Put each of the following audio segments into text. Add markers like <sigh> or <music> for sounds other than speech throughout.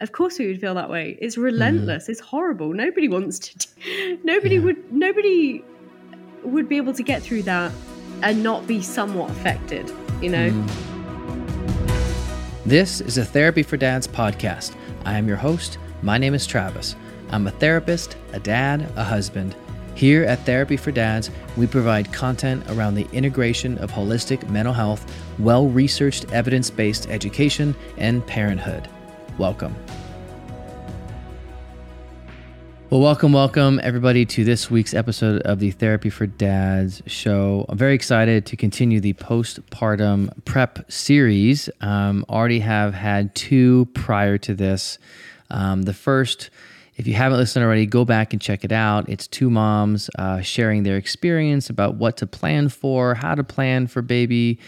of course we would feel that way. It's relentless. Mm. It's horrible. Nobody wants to. Do, <laughs> nobody yeah. would. Nobody would be able to get through that and not be somewhat affected. You know. Mm. This is a Therapy for Dads podcast. I am your host. My name is Travis. I'm a therapist, a dad, a husband. Here at Therapy for Dads, we provide content around the integration of holistic mental health, well researched, evidence based education, and parenthood. Welcome. Well, welcome, welcome everybody to this week's episode of the Therapy for Dads show. I'm very excited to continue the postpartum prep series. Um, already have had two prior to this. Um, the first, if you haven't listened already, go back and check it out. It's two moms uh, sharing their experience about what to plan for, how to plan for baby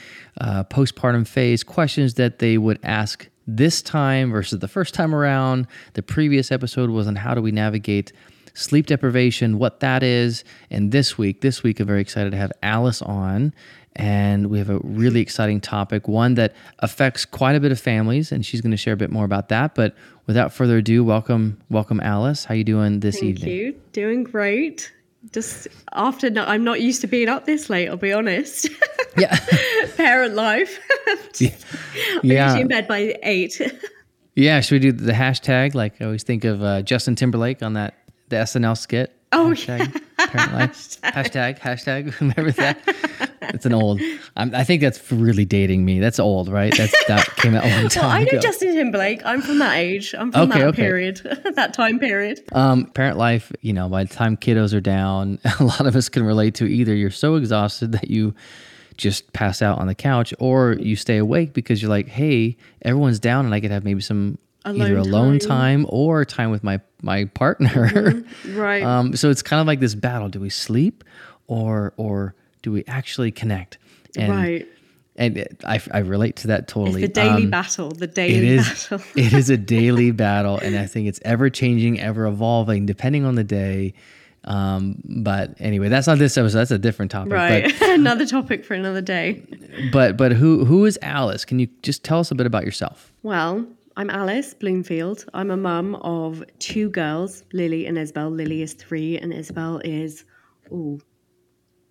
uh, postpartum phase, questions that they would ask this time versus the first time around. The previous episode was on how do we navigate sleep deprivation, what that is. And this week, this week, I'm very excited to have Alice on. And we have a really exciting topic, one that affects quite a bit of families, and she's going to share a bit more about that. But without further ado, welcome, welcome, Alice. How you doing this Thank evening? Thank you. Doing great just after no, I'm not used to being up this late. I'll be honest. Yeah, <laughs> parent life. <laughs> yeah, <laughs> yeah. in bed by eight. yeah, should we do the hashtag? Like I always think of uh, Justin Timberlake on that the SNL skit. Oh hashtag, yeah. Parent life. hashtag hashtag. Remember that? It's an old. I'm, i think that's really dating me. That's old, right? That's that came out a long time <laughs> well, I know ago. Justin Timberlake. I'm from that age. I'm from okay, that okay. period, <laughs> that time period. Um, parent life. You know, by the time kiddos are down, <laughs> a lot of us can relate to either you're so exhausted that you just pass out on the couch, or you stay awake because you're like, hey, everyone's down, and I could have maybe some alone either alone time. time. or time with my my partner. Mm-hmm. Right. Um, so it's kind of like this battle: do we sleep, or or do we actually connect? And, right. And I, I relate to that totally. It's the daily um, battle. The daily it is, battle. <laughs> it is a <laughs> daily battle, and I think it's ever changing, ever evolving, depending on the day. Um, but anyway, that's not this episode. That's a different topic. Right. But, <laughs> another topic for another day. But but who who is Alice? Can you just tell us a bit about yourself? Well, I'm Alice Bloomfield. I'm a mum of two girls, Lily and Isabel. Lily is three, and Isabel is ooh,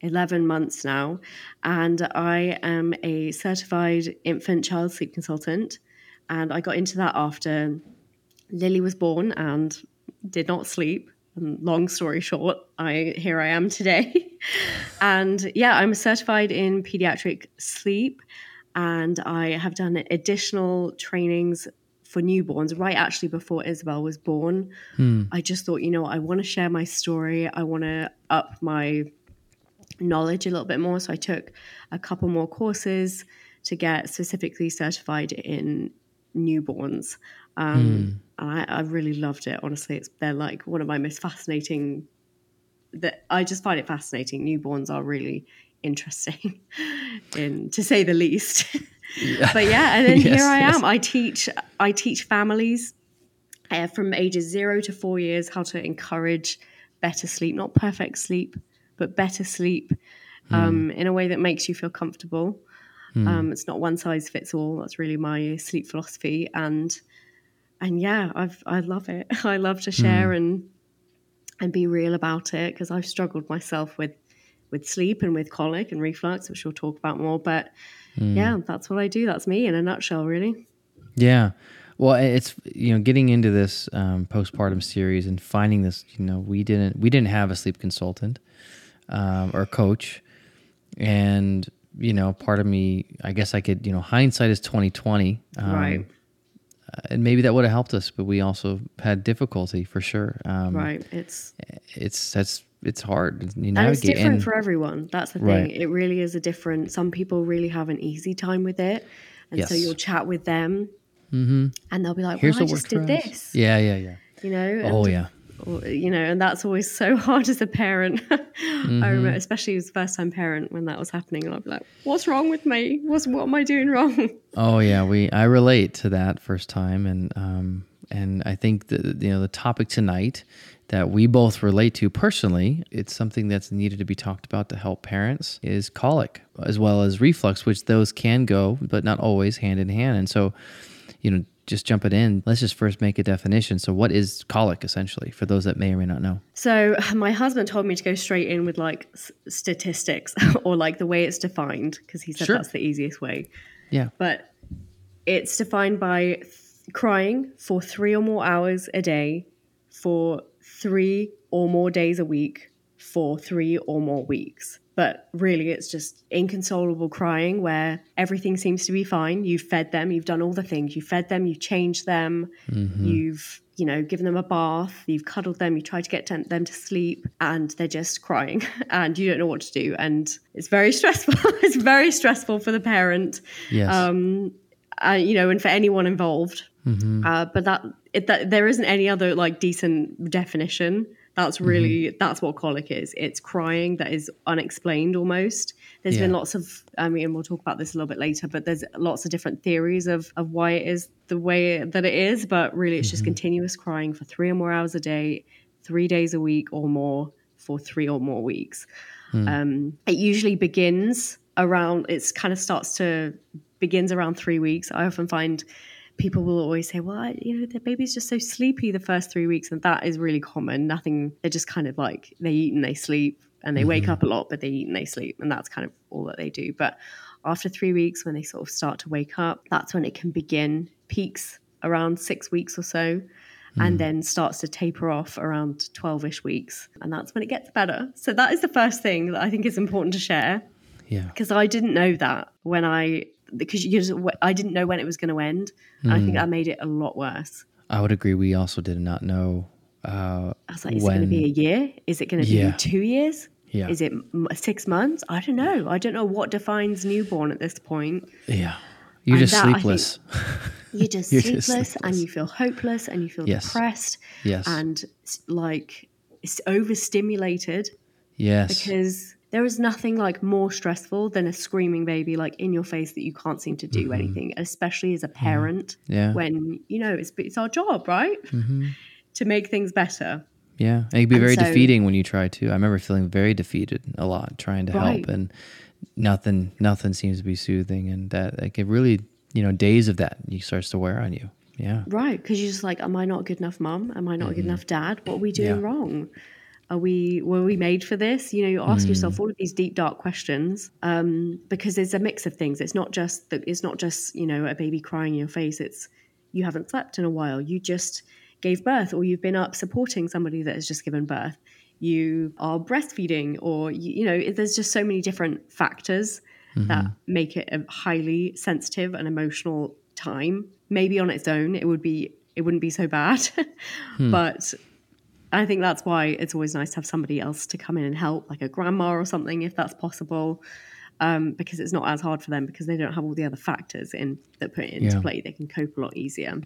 11 months now. And I am a certified infant child sleep consultant. And I got into that after Lily was born and did not sleep. And long story short, I here I am today. <laughs> and yeah, I'm certified in pediatric sleep and I have done additional trainings for newborns right actually before Isabel was born. Hmm. I just thought, you know, I want to share my story. I want to up my knowledge a little bit more. So I took a couple more courses to get specifically certified in newborns. Um, mm. And I, I, really loved it. Honestly, it's they're like one of my most fascinating. That I just find it fascinating. Newborns are really interesting, <laughs> in to say the least. Yeah. but yeah, and then <laughs> yes, here I am. I teach. I teach families uh, from ages zero to four years how to encourage better sleep, not perfect sleep, but better sleep hmm. um, mm. in a way that makes you feel comfortable. Mm. Um, it's not one size fits all. That's really my sleep philosophy, and and yeah, I've I love it. <laughs> I love to share mm. and and be real about it because I've struggled myself with with sleep and with colic and reflux, which we'll talk about more. But hmm. yeah, that's what I do. That's me in a nutshell, really. Yeah. Well, it's you know getting into this um, postpartum series and finding this. You know, we didn't we didn't have a sleep consultant um, or coach, and you know, part of me, I guess I could, you know, hindsight is twenty twenty, um, right? Uh, and maybe that would have helped us, but we also had difficulty for sure. Um, right. It's it's that's it's hard. You and it's different and, for everyone. That's the thing. Right. It really is a different. Some people really have an easy time with it, and yes. so you'll chat with them, mm-hmm. and they'll be like, "Well, Here's I just did this." Yeah, yeah, yeah. You know. oh yeah you know, and that's always so <laughs> hard as a parent. <laughs> mm-hmm. I remember, especially as a first time parent, when that was happening, and I'd be like, "What's wrong with me? What's what am I doing wrong?" <laughs> Oh yeah, we I relate to that first time, and um, and I think the you know the topic tonight that we both relate to personally, it's something that's needed to be talked about to help parents is colic as well as reflux, which those can go, but not always hand in hand, and so you know just jumping in, let's just first make a definition. So, what is colic essentially for those that may or may not know? So, <sighs> my husband told me to go straight in with like s- statistics <laughs> or like the way it's defined because he said Sure. that's the easiest way. Yeah. But it's defined by th- crying for three or more hours a day for three or more days a week for three or more weeks. But really, it's just inconsolable crying where everything seems to be fine. You've fed them, you've done all the things. You've fed them, you've changed them, you've you know given them a bath, you've cuddled them, you tried to get them them to sleep, and they're just crying, <laughs> and you don't know what to do, and it's very <laughs> stressful. it's very stressful for the parent Yes. um, uh, you know, and for anyone involved. Uh, but that, it, that there isn't any other like decent definition. That's mm-hmm. really that's what colic is. It's crying that is unexplained almost. There's been lots of I mean we'll talk about this a little bit later, but there's lots of different theories of of why it is the way that it is. But really, it's just mm-hmm. continuous crying for three or more hours a day, three days a week or more for three or more weeks. Hmm. Um, it usually begins around. It's kind of starts to begins around three weeks. I often find people will always say, "Well, I, you know, the baby's just so sleepy the first three weeks," and that is really common. Nothing. They're just kind of like they eat and they sleep, and they wake mm-hmm. up a lot, but they eat and they sleep, and that's kind of all that they do. But after three weeks, when they sort of start to wake up, that's when it can begin. Peaks around six weeks or so. And mm. then starts to taper off around 12 ish weeks. And that's when it gets better. So, that is the first thing that I think is important to share yeah. because I didn't know that when I because you just, I didn't know when it was going to end. And I think that made it a lot worse. I would agree. We also did not know. Uh, I was like, is it going to be a year? Is it going to Yeah. be two years? Yeah. Is it six months? I don't know. I don't know what defines newborn at this point. yeah. You're And just that, I think- sleepless. <laughs> You're just <laughs> You're sleepless, just and you feel hopeless and you feel Yes. depressed yes. and like it's overstimulated yes. because there is nothing like more stressful than a screaming baby like in your face that you can't seem to do Mm-hmm. anything especially as a parent Yeah. when you know it's it's our job right to make things better Yeah, and it can be And very so- defeating when you try to. I remember feeling very defeated a lot, trying to help, and nothing, nothing seems to be soothing, and that like it really, you know, days of that you starts to wear on you. Yeah, right because you're just like am i not a good enough mom am i not a good enough dad what are we doing Mm-hmm. Yeah. wrong are we were we made for this? You know you ask Mm. yourself all of these deep dark questions um, because it's a mix of things. It's not just that it's not just you know a baby crying in your face. It's you haven't slept in a while. You just gave birth or you've been up supporting somebody that has just given birth. You are breastfeeding or you, you know there's just so many different factors that make it a highly sensitive and emotional time. Maybe on its own it would be it wouldn't be so bad <laughs> but I think that's why it's always nice to have somebody else to come in and help, like a grandma or something, if that's possible, um, because it's not as hard for them because they don't have all the other factors in that put it into Yeah. play. They can cope a lot easier.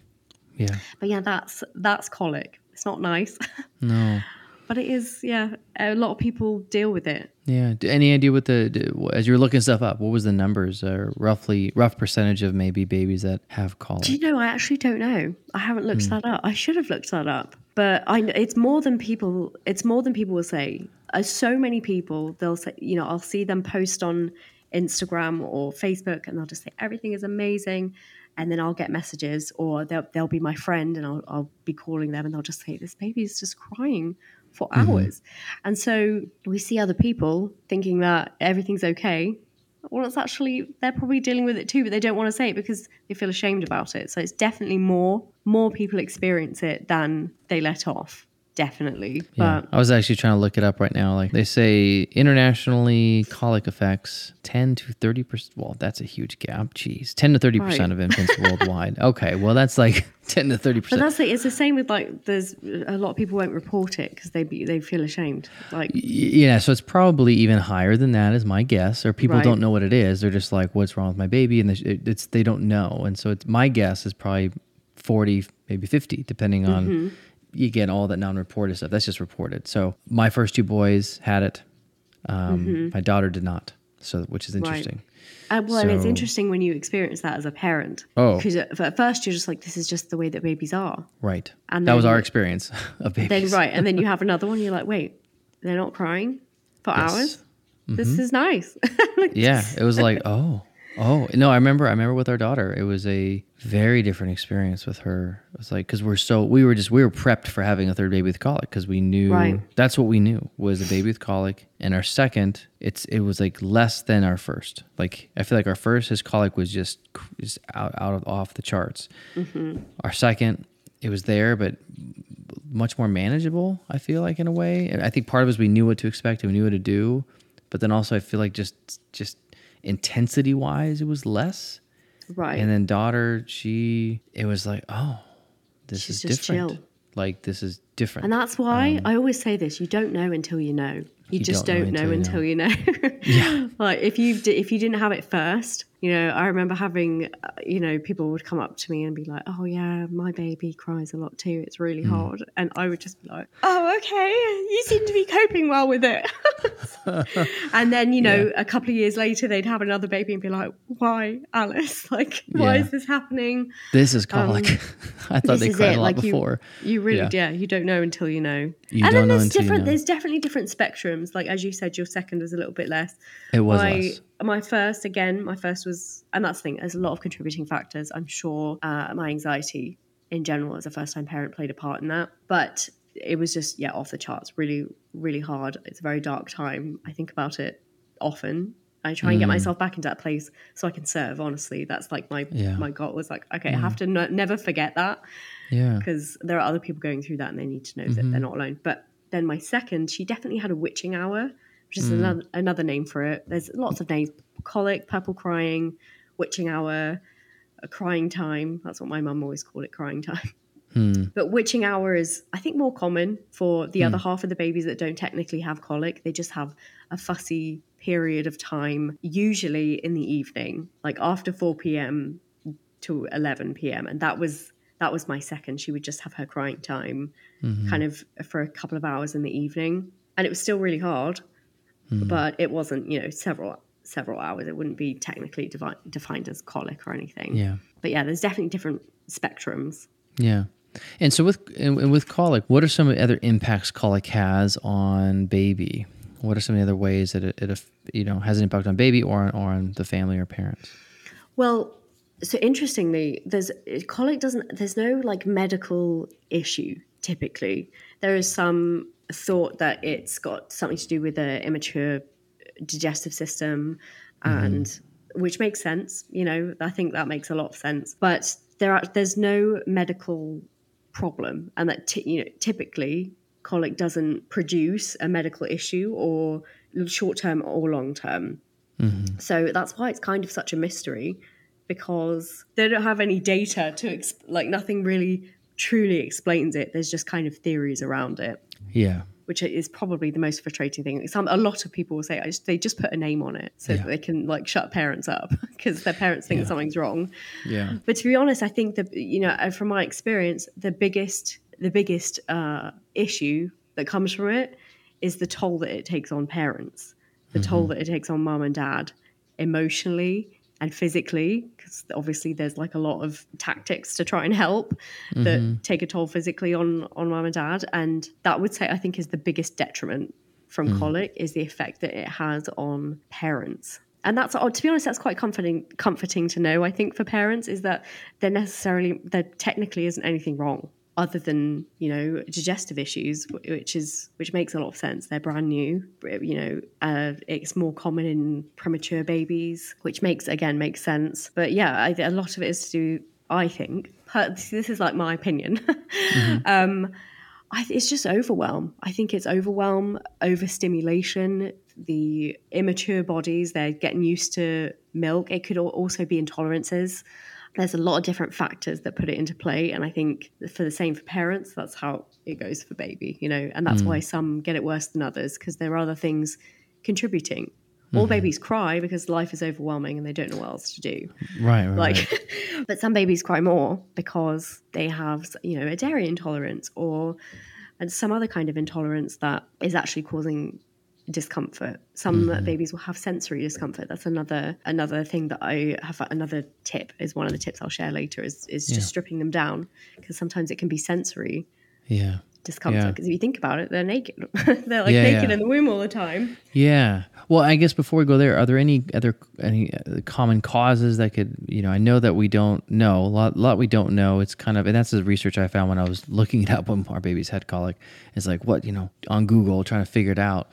yeah, But yeah, that's that's colic. It's not nice, <laughs> no, but it is. Yeah, a lot of people deal with it. yeah. Any idea what the as you were looking stuff up? What was the numbers, or roughly rough percentage of maybe babies that have colic? Do you know? I actually don't know. I haven't looked that up. I should have looked that up. But I, it's more than people. It's more than people will say. Uh, so many people, they'll say, you know, I'll see them post on Instagram or Facebook, and they'll just say everything is amazing, and then I'll get messages, or they'll they'll be my friend, and I'll I'll be calling them, and they'll just say this baby is just crying for hours, and so we see other people thinking that everything's okay, well, it's actually they're probably dealing with it too, but they don't want to say it because they feel ashamed about it. So it's definitely more more people experience it than they let off. Definitely, Yeah, but I was actually trying to look it up right now. Like they say, internationally, colic affects ten to thirty percent. Well, that's a huge gap. Jeez, ten to thirty percent Right. of infants <laughs> worldwide. Okay, well that's like <laughs> ten to 30. but that's it. It's the same with like there's a lot of people won't report it because they be, they feel ashamed. Like Yeah, so it's probably even higher than that, is my guess. Or people Right. don't know what it is. They're just like, "What's wrong with my baby?" And they- it's they don't know. And so it's my guess is probably forty, maybe fifty, depending on Mm-hmm. You get all that non-reported stuff. That's just reported. So my first two boys had it. Um, My daughter did not. So which is Mm-hmm. Right. interesting. Uh, well, and it's interesting when you experience that as a parent. Oh. because at, first you're just like, this is just the way that babies are. Right. And that was our experience <laughs> of babies. Then right, and then you have <laughs> another one. You're like, wait, they're not crying for Yes. hours. This is nice. <laughs> Yeah, it was like, oh, Oh no, I remember. I remember with our daughter, it was a very different experience with her. It was like because we're so we were just we were prepped for having a third baby with colic because we knew Right. that's what we knew was a baby with colic, and our second, it's it was like less than our first. Like I feel like our first, his colic was just just out out of off the charts. Mm-hmm. Our second, it was there, but much more manageable. I feel like in a way. And I think part of it is we knew what to expect and we knew what to do, but then also I feel like just just intensity wise, it was less. Right. And then daughter, she it was like, oh, this She's is different. chill. Like this is different. and that's why I always say this: you don't know until you know. You, Um, You just don't know don't, know, until you until you know. Yeah. <laughs> like if you if you didn't have it first, you know. I remember having, uh, you know, people would come up to me and be like, "Oh yeah, my baby cries a lot too. It's really Hmm. hard," and I would just be like, "Oh okay, you seem to be coping well with it." <laughs> and then you know, a couple of years later, they'd have another baby and be like, "Why, Alice? <laughs> Like, why Yeah. is this happening?" this is colic. <laughs> I thought um, they cried it. a lot Like before. you, you really, Yeah. yeah. you don't know until you know. You and don't then know there's until you different. know. There's definitely different spectrums. Like as you said, your second was a little bit less. It was my less. My first again. My first was, and that's the thing. There's a lot of contributing factors. I'm sure uh, my anxiety in general as a first time parent played a part in that, but it was just yeah off the charts. Really, really hard. It's a very dark time. I think about it often. I try and get Mm. myself back into that place so I can serve. Honestly, that's like my Yeah. Mm. my goal was like okay, I have to no, never forget that Yeah. because there are other people going through that and they need to know Mm-hmm. that they're not alone. But then my second, she definitely had a witching hour, which Mm. is another another name for it. There's lots of names: colic, purple crying, witching hour, a crying time. That's what my mum always called it, crying time. Hmm. But witching hour is, I think, more common for the other half of the babies that don't technically have colic. They just have a fussy period of time, usually in the evening, like after 4 p.m. to 11 p.m. And that was that was my second. She would just have her crying time, Mm-hmm. kind of for a couple of hours in the evening, and it was still really hard, Mm-hmm. but it wasn't, you know, several several hours. It wouldn't be technically devi- defined as colic or anything. Yeah. But yeah, there's definitely different spectrums. Yeah. And so with and and with colic, what are some of the other impacts colic has on baby? What are some of the other ways that it, it you know has an impact on baby or on, or on the family or parents? Well, so interestingly, there's colic doesn't. There's no like medical issue typically. There is some thought that it's got something to do with the immature digestive system, mm-hmm. and which makes sense. You know, I think that makes a lot of sense. But there are there's no medical problem, and that t- you know typically colic doesn't produce a medical issue or short term or long term. Mm-hmm. So that's why it's kind of such a mystery because they don't have any data to ex- like nothing really truly explains it. There's just kind of theories around it, Yeah. which is probably the most frustrating thing. Some a lot of people will say I just, they just put a name on it so Yeah. that they can like shut parents up <laughs> because their parents think Yeah. something's wrong. Yeah. But to be honest, I think that you know, uh, from my experience, the biggest the biggest uh, issue that comes from it is the toll that it takes on parents, the toll that it takes on mum and dad, emotionally and physically, because obviously there's like a lot of tactics to try and help that mm-hmm. take a toll physically on on mum and dad, and that would say I think is the biggest detriment from mm. colic is the effect that it has on parents. And that's oh, to be honest that's quite comforting comforting to know i think for parents is that there necessarily there technically isn't anything wrong other than you know digestive issues which is which makes a lot of sense they're brand new you know uh, it's more common in premature babies which makes again makes sense but yeah I, a lot of it is to do i think this is like my opinion <laughs> um I, it's just overwhelm. I think it's overwhelm, overstimulation. The immature bodies, they're getting used to milk. It could also be intolerances. There's a lot of different factors that put it into play. And I think for the same for parents, that's how it goes for baby, you know, and that's why mm. some get it worse than others because there are other things contributing. All mm-hmm. babies cry because life is overwhelming and they don't know what else to do Right. Right. like right. <laughs> but some babies cry more because they have you know a dairy intolerance or and some other kind of intolerance that is actually causing discomfort some Mm-hmm. babies will have sensory discomfort that's another another thing that i have another tip is one of the tips i'll share later is is just Yeah. stripping them down because sometimes it can be sensory Yeah. discomfort Yeah. because if you think about it, they're naked. <laughs> they're like Yeah, naked yeah. in the womb all the time. Yeah. Well, I guess before we go there, are there any other any uh, common causes that could, you know, I know that we don't know a lot, lot we don't know. It's kind of, and that's the research I found when I was looking it up when our babies had colic. It's like what you know on Google trying to figure it out,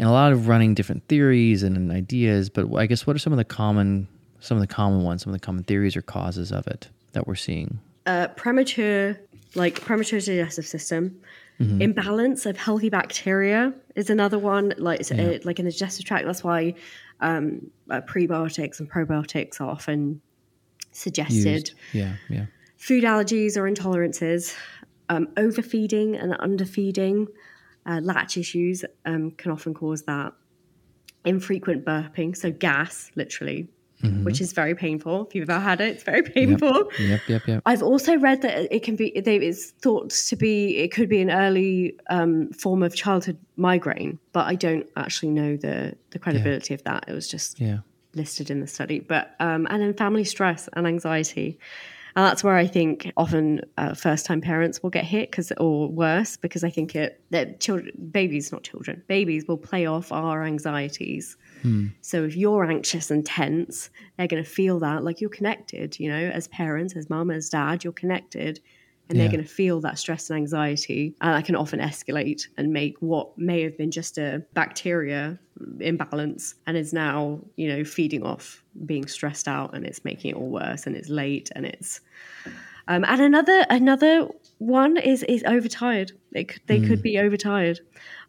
and a lot of running different theories and ideas. But I guess what are some of the common, some of the common ones, some of the common theories or causes of it that we're seeing? Uh, premature, like premature digestive system. Mm-hmm. Imbalance of healthy bacteria is another one, like it's, uh, like in the digestive tract. That's why um, uh, prebiotics and probiotics are often suggested. Used. Yeah. Yeah. food allergies or intolerances, um, overfeeding and underfeeding, uh, latch issues um, can often cause that. Infrequent burping, so gas, literally, which is very painful. If you've ever had it, it's very <laughs> painful. Yep. Yep. Yep. I've also read that it can be. They, it's thought to be. It could be an early um, form of childhood migraine, but I don't actually know the the credibility of that. It was just Yeah. listed in the study, but um, and then family stress and anxiety, and that's where I think often uh, first time parents will get hit because or worse because I think it that children babies not children babies will play off our anxieties. So if you're anxious and tense, they're going to feel that like you're connected. You know, as parents, as mum, as dad, you're connected. And Yeah. they're going to feel that stress and anxiety, and that can often escalate and make what may have been just a bacteria imbalance and is now, you know, feeding off being stressed out, and it's making it all worse, and it's late, and it's um, and another another one is is overtired. It, could- they could be overtired.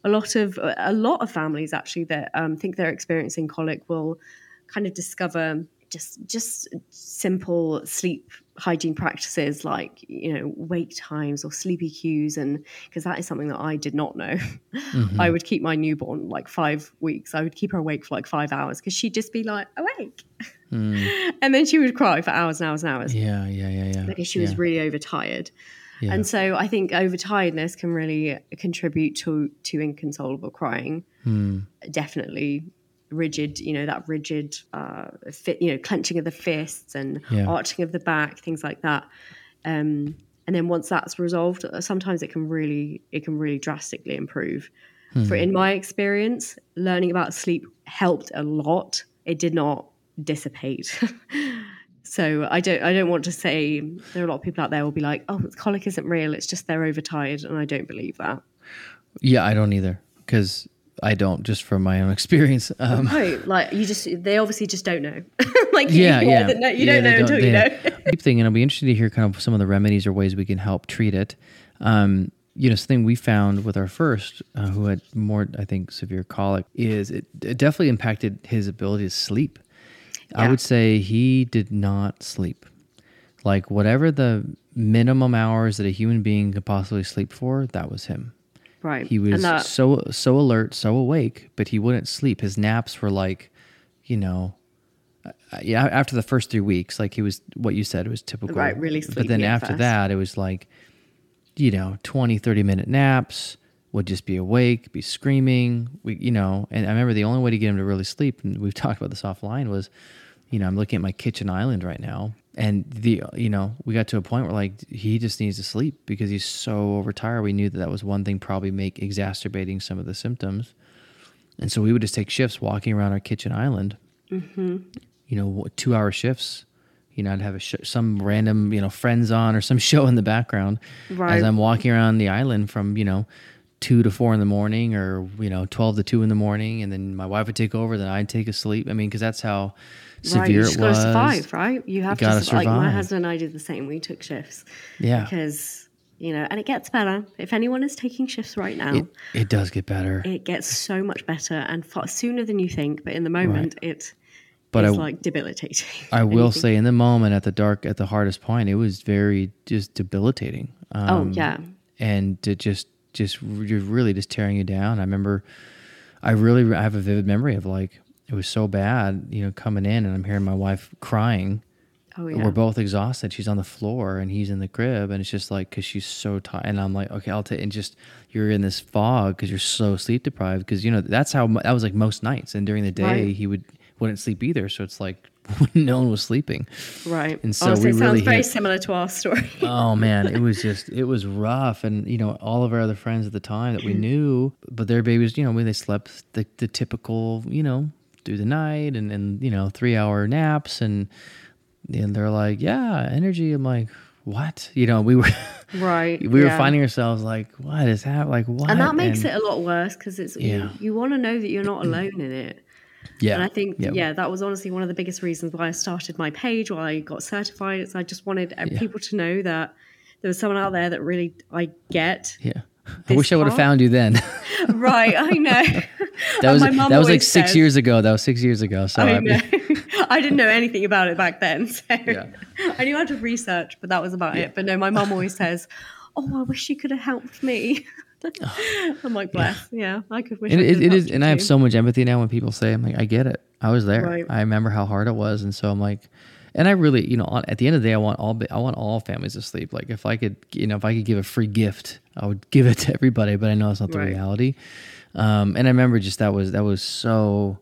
A lot of a lot of families actually that um, think they're experiencing colic will kind of discover just just simple sleep hygiene practices like you know wake times or sleepy cues and because that is something that I did not know. <laughs> I would keep my newborn like five weeks. I would keep her awake for like five hours because she'd just be like awake, <laughs> and then she would cry for hours and hours and hours Yeah. Yeah. Yeah. Yeah. because she was really overtired. Yeah. And so I think overtiredness can really contribute to to inconsolable crying. Hmm. Definitely rigid, you know, that rigid uh fit, you know, clenching of the fists and Yeah. arching of the back, things like that. Um and then once that's resolved, uh, sometimes it can really it can really drastically improve. For Hmm. in my experience, learning about sleep helped a lot. It did not dissipate. <laughs> So I don't I don't want to say there are a lot of people out there will be like, oh, colic isn't real. It's just they're overtired, and I don't believe that. Yeah, I don't either because I don't just from my own experience. Um, Right? Like you just they obviously just don't know. <laughs> like yeah, you, yeah, know- you Yeah, don't know they until you know. <laughs> Deep thing, and I'll be interested to hear kind of some of the remedies or ways we can help treat it. Um, you know, something we found with our first, uh, who had more, I think, severe colic, is it, it definitely impacted his ability to sleep. I would say he did not sleep. Like whatever the minimum hours that a human being could possibly sleep for, that was him. Right. He was that, so so alert, so awake, but he wouldn't sleep. His naps were like, you know, uh, yeah. After the first three weeks, like he was what you said was typical. Right, really But then after first. that, it was like, you know, 20, 30 minute naps. Would just be awake, be screaming. We, you know, and I remember the only way to get him to really sleep, and we've <laughs> talked about this offline, was, you know, I'm looking at my kitchen island right now, and the, you know, we got to a point where like he just needs to sleep because he's so overtired. We knew that that was one thing probably make exacerbating some of the symptoms, and so we would just take shifts walking around our kitchen island, Mm-hmm. you know, two hour shifts. You know, I'd have a sh- some random, you know, friends on or some <laughs> show in the background Right. as I'm walking around the island from, you know, two to four in the morning or, you know, 12 to two in the morning. And then my wife would take over, then I'd take a sleep. I mean, because that's how severe right, you it just was. survive, right? You have gotta to survive. Like my husband and I did the same. We took shifts Yeah. because you know, and it gets better. If anyone is taking shifts right now, It, it does get better. it gets so much better and far sooner than you think. But in the moment, it But is I- like debilitating. <laughs> I will think, say, in the moment, at the dark, at the hardest point, it was very just debilitating. Um, oh yeah, and to just just you're really just tearing you down. I remember, I really I have a vivid memory of like it was so bad, you know, coming in and I'm hearing my wife crying. oh yeah. We're both exhausted. She's on the floor and he's in the crib, and it's just like because she's so tired. And I'm like, okay, I'll take. And just you're in this fog because you're so sleep deprived. Because you know that's how that was like most nights. And during the day, Right. he would wouldn't sleep either. So it's like <laughs> no one was sleeping. Right. And so Honestly, we it sounds really very hit- similar to our story. <laughs> oh man, it was just it was rough, and you know all of our other friends at the time that we <clears throat> knew, but their babies, you know, when they slept the, the typical, you know, through the night and and you know three hour naps, and and they're like, yeah, energy. I'm like, what? You know, we were right. <laughs> we were finding ourselves like, what is that? Like what? and that makes And- it a lot worse because it's Yeah. you, you want to know that you're not <clears throat> alone in it. yeah. And I think, yeah. yeah. that was honestly one of the biggest reasons why I started my page, why I got certified. Is I just wanted uh, people to know that there was someone out there that really I get. Yeah. I wish I would have found you then. right, I know. <laughs> That was that was like six says- years ago. That was six years ago. So I know. <laughs> I didn't know anything about it back then. So <laughs> Yeah. I knew how to research, but that was about it. But no, my mum always says, Oh, I wish you could have helped me. I'm like, bless. Yeah, I could wish and I it, it have is, and you I have so much empathy now when people say, "I'm like, I get it. I was there. Right. I remember how hard it was." And so I'm like, and I really, you know, at the end of the day, I want all, I want all families to sleep. Like, if I could, you know, if I could give a free gift, I would give it to everybody. But I know it's not the Right. reality. Um, and I remember just that was that was so.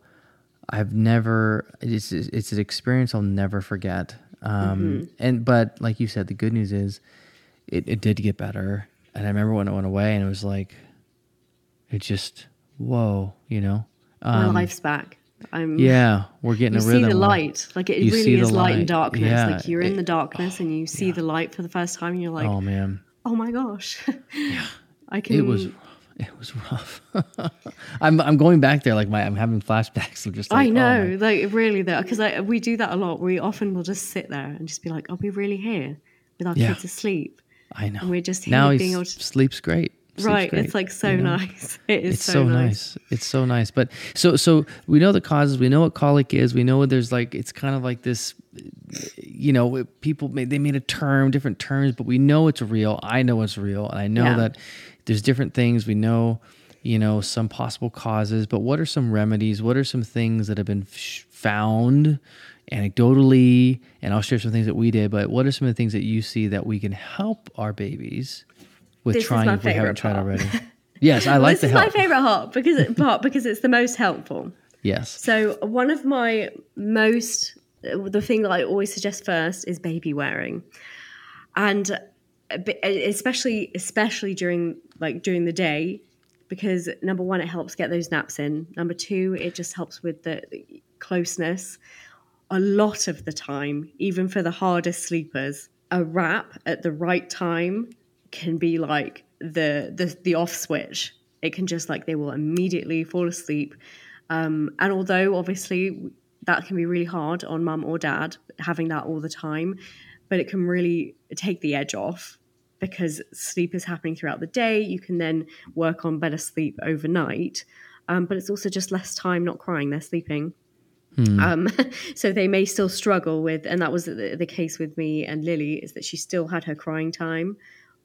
I've never. It's it's an experience I'll never forget. Um, Mm-hmm. And but like you said, the good news is, it, it did get better. And I remember when it went away, and it was like, it just whoa, you know. My Um, life's back. I'm yeah, we're getting you a rhythm. see the light. Like it You really is light and darkness. Yeah, Like you're in it- the darkness and you see the light for the first time and you're like, Oh man, Oh, my gosh. <laughs> Yeah, I can it was it was rough. <laughs> I'm I'm going back there like my I'm having flashbacks. I'm just like, I oh, know, my- like really though, because we do that a lot. We often will just sit there and just be like, "Are we really here with our Yeah. kids asleep?" I know. and we're just here now being able to- sleeps great. Right? great, It's like so you know? nice. <laughs> It is It's so, nice. nice. It's so nice. But so so we know the causes. We know what colic is. We know what there's like. It's kind of like this. You know, people made they made a term, different terms, but we know it's real. I know it's real, and I know Yeah. that there's different things. We know, you know, some possible causes. But what are some remedies? What are some things that have been f- found? anecdotally and I'll share some things that we did but what are some of the things that you see that we can help our babies with This is trying my if we haven't tried part. already <laughs> yes I like this the is help my favorite part because it, part because it's the most helpful. yes So one of my most the thing that I always suggest first is baby wearing, and especially especially during like during the day, because number one it helps get those naps in. Number two it just helps with the closeness. A lot of the time, even for the hardest sleepers, a wrap at the right time can be like the the the off switch. It can just like they will immediately fall asleep. Um, and although obviously that can be really hard on mum or dad having that all the time, but it can really take the edge off because sleep is happening throughout the day. You can then work on better sleep overnight. Um, but it's also just less time not crying, they're sleeping. Um, <laughs> so they may still struggle with, and that was the, the case with me and Lily, is that she still had her crying time,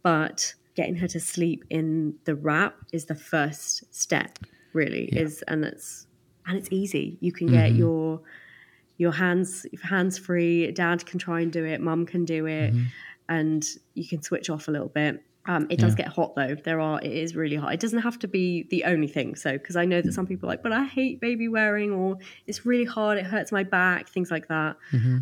but getting her to sleep in the wrap is the first step, really. Is and it's and it's easy. You can get your your hands hands free. Dad can try and do it. Mum can do it, and you can switch off a little bit. Um, it does get hot though. There are it is really hot. It doesn't have to be the only thing. So because I know that some people are like, but I hate baby wearing, or it's really hard. It hurts my back. Things like that.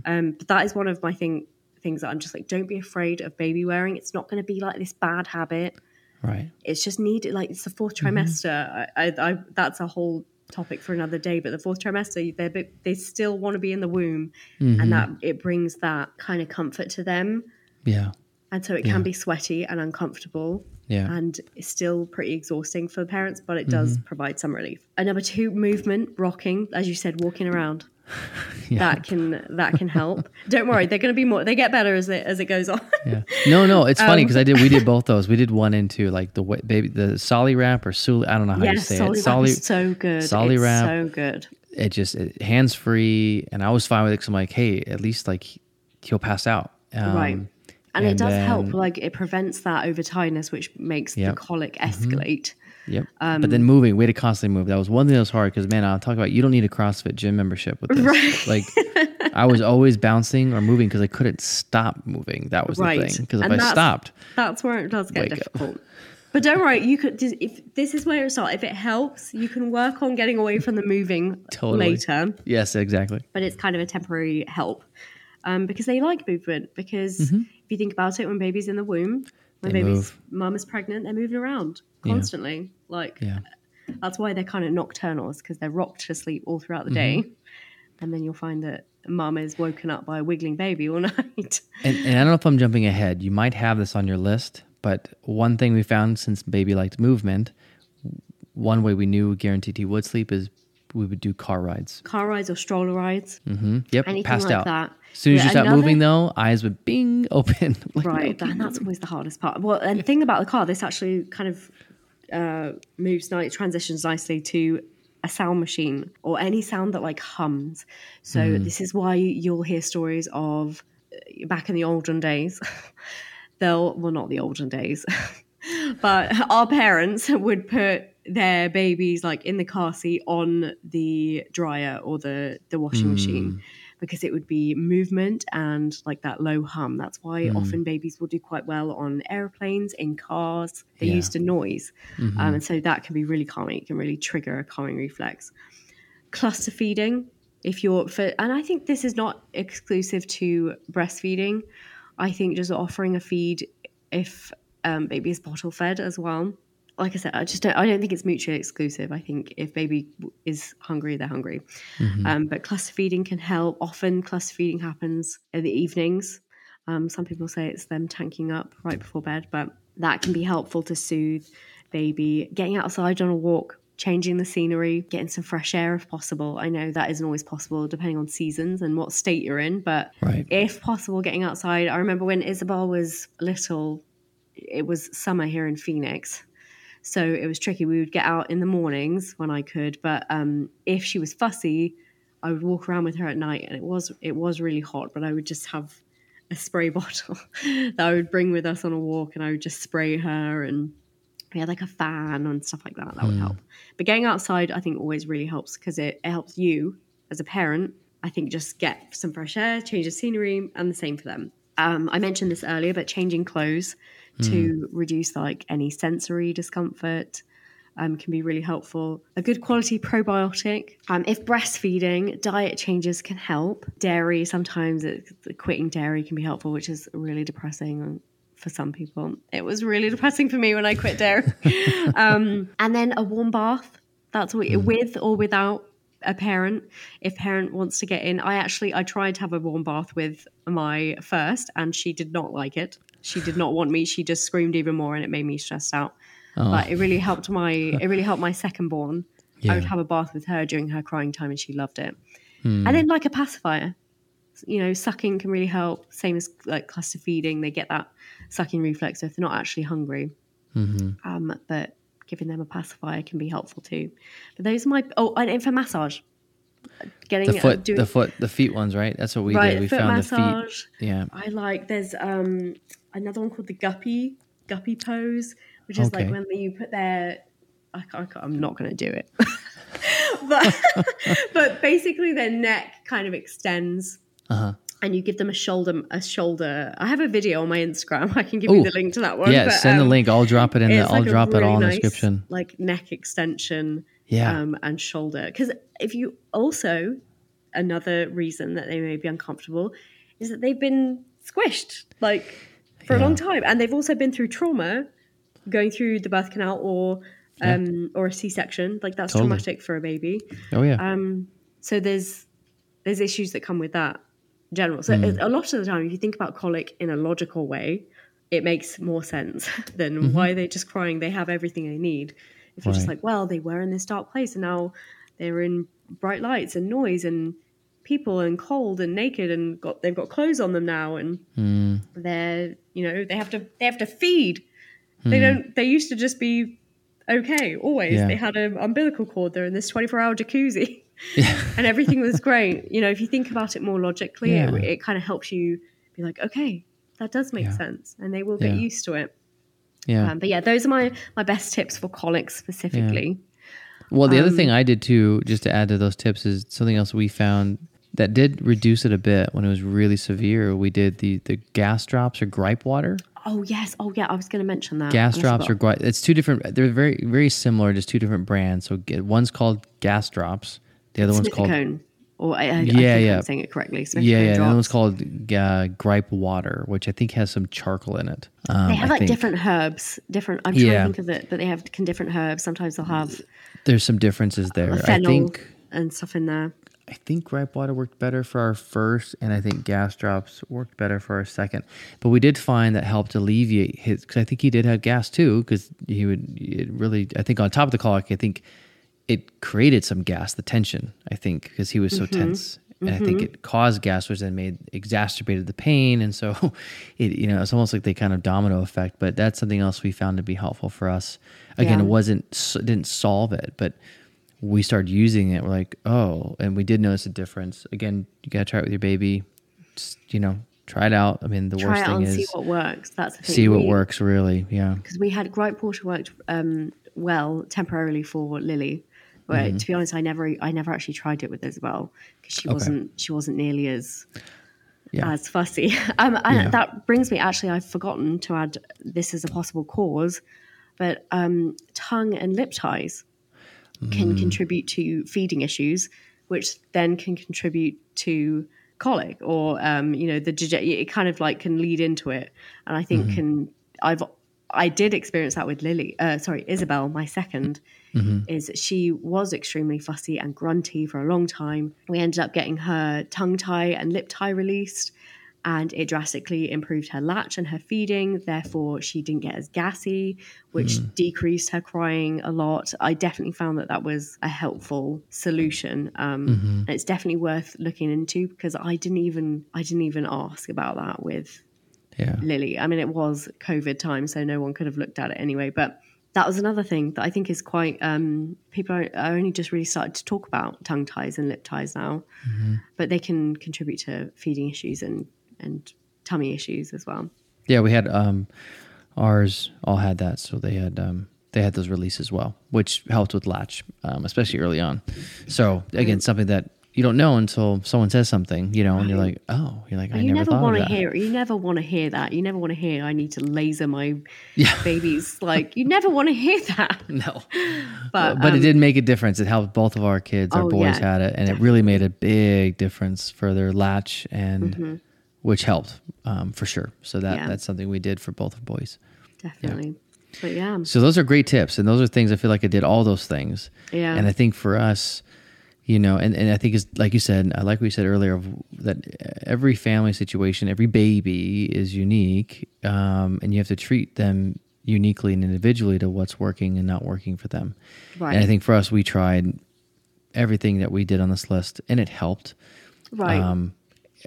Um, but that is one of my thing things that I'm just like, don't be afraid of baby wearing. It's not going to be like this bad habit. right It's just needed. Like it's the 4th trimester. I, I, I, that's a whole topic for another day. But the fourth trimester, they they still want to be in the womb, and that it brings that kind of comfort to them. yeah And so it can be sweaty and uncomfortable. yeah And it's still pretty exhausting for the parents, but it does Mm-hmm. provide some relief. And number two, movement, rocking, as you said, walking around. <laughs> yeah That can that can help. Don't worry, they're going to be more. They get better as it as it goes on. Yeah. No, no, it's <laughs> Um, funny because I did. We did both those. We did one and two, like the baby, the Solly wrap or Suli. I don't know how you say solid it. Solly. so good. Solly it's wrap. so good. It just it, hands free, and I was fine with it because I'm like, hey, at least like he'll pass out. Um, Right. And, it does help. Like it prevents that over tiredness, which makes Yep. Mm-hmm. the colic escalate. Yep. Um, but then moving, we had to constantly move. That was one thing that was hard because man, I'll talk about you don't need a CrossFit gym membership with this. Right. Like <laughs> I was always bouncing or moving because I couldn't stop moving. That was Right. the thing. Because if I that's- stopped, That's where it does get up. difficult. But don't worry, you could. If this is where it starts, if it helps, you can work on getting away from the moving Totally. later. yes, exactly. But it's kind of a temporary help um, because they like movement. Because if you think about it, when baby's in the womb, when Mm-hmm. They baby's move. mum is pregnant, they're moving around Yeah. constantly. Like Yeah. that's why they're kind of nocturnal, because they're rocked to sleep all throughout the Mm-hmm. day, and then you'll find that mum is woken up by a wiggling baby all <laughs> night. And, and I don't know if I'm jumping ahead. You might have this on your list, but one thing we found since baby liked movement, one way we knew guaranteed he would sleep is we would do car rides. Car rides or stroller rides, hmm Yep, anything passed like out. that. As soon as Yeah, you start another- moving, though, eyes would bing <laughs> open. <laughs> Like, Right, and that's always the hardest part. Well, and the thing about the car, this actually kind of uh, moves nice, transitions nicely to a sound machine or any sound that like hums. So this is why you'll hear stories of uh, back in the olden days. <laughs> They'll well, not the olden days, but our parents would put their babies like in the car seat on the dryer or the the washing machine because it would be movement and like that low hum. That's why often babies will do quite well on airplanes, in cars. They're Yeah. used to noise. Um, and so that can be really calming. It can really trigger a calming reflex. Cluster feeding, if you're for, and I think this is not exclusive to breastfeeding. I think just offering a feed if um, baby is bottle fed as well. Like I said, I just don't, I don't think it's mutually exclusive. I think if baby is hungry, they're hungry. Um, but cluster feeding can help. Often, cluster feeding happens in the evenings. Um, some people say it's them tanking up right before bed, but that can be helpful to soothe baby. Getting outside on a walk, changing the scenery, getting some fresh air if possible. I know that isn't always possible depending on seasons and what state you're in, but Right. if possible, getting outside. I remember when Isabel was little, it was summer here in Phoenix. So it was tricky. We would get out in the mornings when I could, but um, if she was fussy, I would walk around with her at night, and it was it was really hot. But I would just have a spray <laughs> bottle that I would bring with us on a walk, and I would just spray her, and we had like a fan and stuff like that. That would help. But getting outside, I think, always really helps because it, it helps you as a parent. I think just get some fresh air, change the scenery, and the same for them. Um, I mentioned this earlier, but changing clothes to reduce like any sensory discomfort um, can be really helpful. A good quality probiotic. Um, if breastfeeding, diet changes can help. Dairy, sometimes it, quitting dairy can be helpful, which is really depressing for some people. It was really depressing for me when I quit dairy. <laughs> um, and then a warm bath. That's what, with or without a parent. If parent wants to get in, I actually I tried to have a warm bath with my first, and she did not like it. She did not want me. She just screamed even more, and it made me stressed out. But it really helped my it really helped my second born. I would have a bath with her during her crying time, and she loved it. And then like a pacifier, you know, sucking can really help. Same as like cluster feeding, they get that sucking reflex if they're not actually hungry. Um, but giving them a pacifier can be helpful too. But those are my oh, and for massage, getting The foot, uh, doing, the foot, the feet ones, right? That's what we right did. We found massage. the feet. Yeah. I like there's um another one called the guppy guppy pose, which is like when you put their I can't, I can't- I'm not going to do it, <laughs> but <laughs> but basically their neck kind of extends. Uh huh. And you give them a shoulder, a shoulder. I have a video on my Instagram. <laughs> I can give you the link to that one. Yeah. but, send the um, link. I'll drop it in the. I'll like drop it all in the nice, description. Like neck extension, Yeah. um, and shoulder. Because if you also another reason that they may be uncomfortable is that they've been squished like for a long time, and they've also been through trauma, going through the birth canal or um, or a C section. Like that's Totally. traumatic for a baby. oh yeah. Um, so there's there's issues that come with that general. So Mm. a lot of the time, if you think about colic in a logical way, it makes more sense <laughs> than Mm-hmm. why they're just crying. They have everything they need. If you're just like, well, they were in this dark place and now they're in bright lights and noise and people and cold and naked and got they've got clothes on them now and Mm, they're you know they have to they have to feed. Hmm. They don't. They used to just be okay always. Yeah. They had an umbilical cord. They're in this 24 hour jacuzzi. <laughs> yeah. <laughs> and everything was great. You know, if you think about it more logically, Yeah. it, it kind of helps you be like, okay, that does make Yeah. sense, and they will get used to it. Yeah. Um, but yeah, those are my my best tips for colic specifically. Well, the other Um, thing I did too, just to add to those tips, is something else we found that did reduce it a bit when it was really severe. We did the the gas drops or gripe water. Oh yes, oh yeah, I was going to mention that. Gas drops or forgot. gripe. It's two different. They're very very similar, just two different brands. So one's called gas drops. The other one's called. Or I, I, I Yeah, think yeah. I'm saying it correctly. yeah simethicone yeah. The other one's called uh, gripe water, which I think has some charcoal in it. Um, They have I like different herbs. Different. I'm trying Yeah. to think of it, but they have can different herbs. Sometimes they'll have There's some differences there. I think and stuff in there. I think gripe water worked better for our first, and I think gas drops worked better for our second. But we did find that helped alleviate his, because I think he did have gas too, because he would, it really, I think on top of the colic, I think it created some gas, the tension, I think, because he was so mm-hmm. tense. And I think mm-hmm. it caused gas, which then made exacerbated the pain, and so <laughs> it, you know, it's almost like the kind of domino effect. But that's something else we found to be helpful for us. Again, Yeah. it wasn't, didn't solve it, but we started using it. We're like, oh, and we did notice a difference. Again, you gotta try it with your baby. Just, you know, try it out. I mean, the Try worst it thing out and is see what works. That's the thing. see what works. Really, yeah, because we had gripe water worked um, well temporarily for Lily. But Mm-hmm. to be honest, I never I never actually tried it with Isabel because she Okay. wasn't she wasn't nearly as yeah, as fussy. <laughs> Um, and Yeah. that brings me actually I've forgotten to add this as a possible cause, but um, tongue and lip ties Mm. can contribute to feeding issues, which then can contribute to colic or um, you know the it kind of like can lead into it, and I think can I've I did experience that with Lily. Uh, sorry, Isabel, my 2nd is she was extremely fussy and grunty for a long time. We ended up getting her tongue tie and lip tie released, and it drastically improved her latch and her feeding. Therefore, she didn't get as gassy, which decreased her crying a lot. I definitely found that that was a helpful solution. Um, and it's definitely worth looking into because I didn't even I didn't even ask about that with yeah, Lily. I mean, it was COVID time, so no one could have looked at it anyway. But that was another thing that I think is quite. Um, people are, are only just really started to talk about tongue ties and lip ties now, but they can contribute to feeding issues and and tummy issues as well. yeah. We had um, ours all had that, so they had um, they had those release as well, which helped with latch, um, especially early on. So again, something that you don't know until someone says something, you know, and you're like, oh, you're like, I you never, never want to hear. You never want to hear that. You never want to hear. I need to laser my Yeah. <laughs> babies. Like you never want to hear that. <laughs> No, But but it um, did make a difference. It helped both of our kids. Our Oh, boys yeah, had it, and it really made a big difference for their latch, and which helped um, for sure. So that. Yeah. that's something we did for both of boys. definitely. But yeah, So those are great tips, and those are things I feel like I did all those things. Yeah. And I think for us, you know, and, and I think it's like you said, I like what you said earlier, that every family situation, every baby is unique, um, and you have to treat them uniquely and individually to what's working and not working for them. Right. And I think for us, we tried everything that we did on this list, and it helped. right. Um,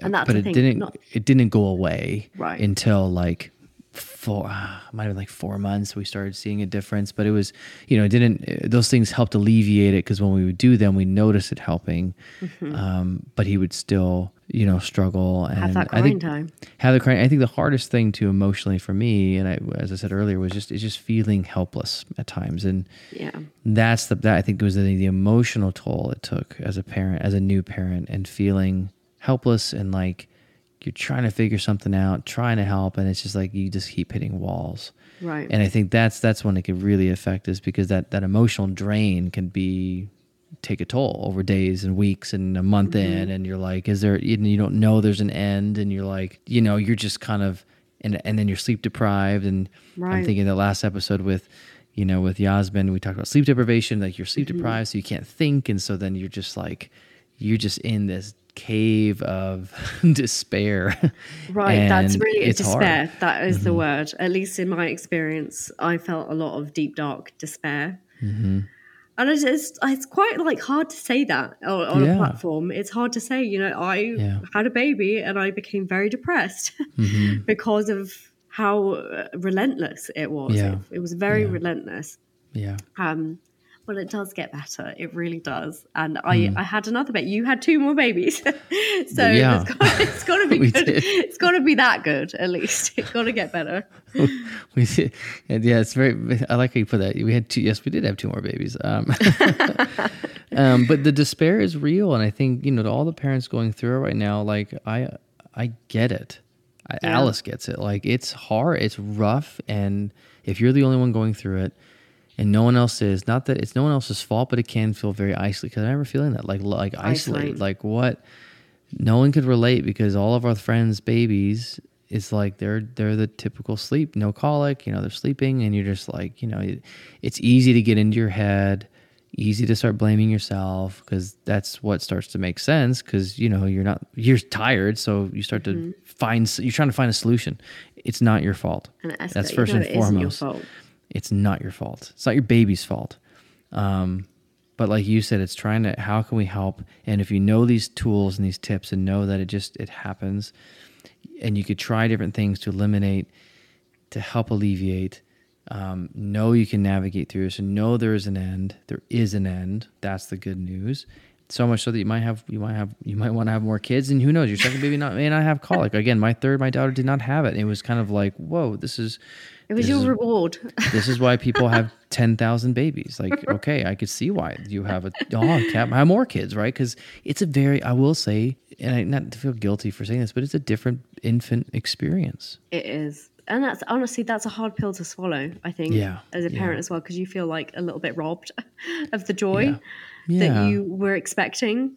and that's but the it thing. didn't. not- it didn't go away Right. until like four. Uh, might have been like four months. We started seeing a difference, but it was you know it didn't. uh, Those things helped alleviate it because when we would do them, we noticed it helping. Um, but he would still you know struggle and Mm-hmm. have that I think crying time. have the crying. I think the hardest thing to emotionally for me, and I, as I said earlier, was just is just feeling helpless at times, and Yeah. that's the that I think was the, the emotional toll it took as a parent, as a new parent, and feeling helpless and like you're trying to figure something out, trying to help, and it's just like you just keep hitting walls. Right. And I think that's that's when it could really affect us because that that emotional drain can be take a toll over days and weeks and a month Mm-hmm. in, and you're like, is there? You don't know there's an end, and you're like, you know, you're just kind of, and and then you're sleep deprived, and I'm thinking the last episode with. You know, with Yasmin, we talked about sleep deprivation. Like you're sleep Mm-hmm. deprived, so you can't think, and so then you're just like, you're just in this cave of <laughs> despair. Right, that's really it's hard. Mm-hmm. despair. That is the word. At least in my experience, I felt a lot of deep dark despair. Mm-hmm. And it's, it's it's quite like hard to say that on, on Yeah. a platform. It's hard to say. You know, I Yeah. had a baby and I became very depressed <laughs> Mm-hmm. because of how relentless it was. Yeah. It, it was very relentless. yeah, Um, Well, it does get better. It really does. And I, mm. I had another baby. You had two more babies, <laughs> so yeah. it's got to be <laughs> good. Did. It's got to be that good at least. <laughs> It's got to get better. we did. Yeah, it's very. I like how you put that. We had two. Yes, we did have two more babies. Um, um, but the despair is real, and I think you know to all the parents going through it right now. Like I, I get it. Yeah. Alice gets it. Like it's hard. It's rough, and if you're the only one going through it and no one else is. Not that it's no one else's fault, but it can feel very isolated. Because I remember feeling that, like like isolate, isolate, like what? No one could relate because all of our friends' babies is like they're they're the typical sleep, no colic. You know, they're sleeping, and you're just like, you know, it, it's easy to get into your head. Easy to start blaming yourself because that's what starts to make sense. Because you know you're not you're tired, so you start mm-hmm. to find you're trying to find a solution. It's not your fault. That's first and foremost it's not your fault. It's not your baby's fault. Um, but like you said, it's trying to how can we help? And if you know these tools and these tips and know that it just it happens, and you could try different things to eliminate, to help alleviate. Um, know you can navigate through this, and know there is an end. There is an end. That's the good news. So much so that you might have you might have you might want to have more kids, and who knows? Your second baby not may not have colic. Again, my third, my daughter did not have it. it was kind of like, whoa, this is it was your is, reward. <laughs> this is why people have 10,000 babies. Like, okay, I could see why you have a dog, cat, have more kids, right? Because it's a very, I will say, and I not to feel guilty for saying this, but it's a different infant experience. It is. And that's honestly, that's a hard pill to swallow, I think, yeah, as a parent yeah. as well, because you feel like a little bit robbed <laughs> of the joy yeah. Yeah. that you were expecting.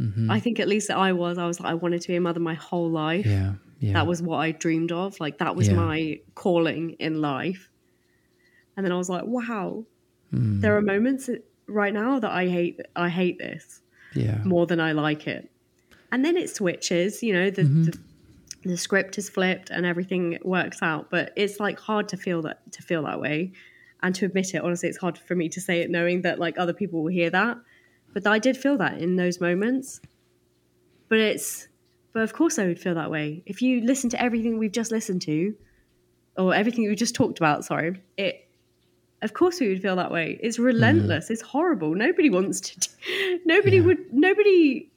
Mm-hmm. I think at least I was. I was like, I wanted to be a mother my whole life. Yeah. Yeah. That was what I dreamed of. Like that was yeah. my calling in life. And then I was like, wow, mm. there are moments right now that I hate. I hate this. Yeah. More than I like it. And then it switches. You know, the, mm-hmm. the the script is flipped and everything works out. But it's like hard to feel that to feel that way, and to admit it. Honestly, it's hard for me to say it, knowing that like other people will hear that. But I did feel that in those moments. But it's but of course, I would feel that way. If you listen to everything we've just listened to, or everything we just talked about, sorry, it, of course, we would feel that way. It's relentless. Mm. It's horrible. Nobody wants to. <laughs> Nobody yeah. would. Nobody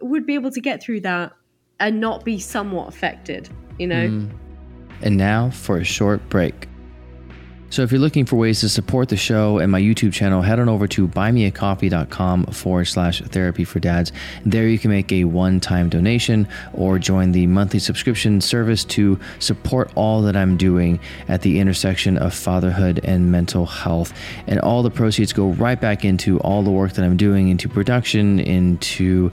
would be able to get through that and not be somewhat affected. You know. Mm. And now for a short break. So if you're looking for ways to support the show and my YouTube channel, head on over to buymeacoffee.com forward slash therapy for dads. There you can make a one time donation or join the monthly subscription service to support all that I'm doing at the intersection of fatherhood and mental health. And all the proceeds go right back into all the work that I'm doing into production, into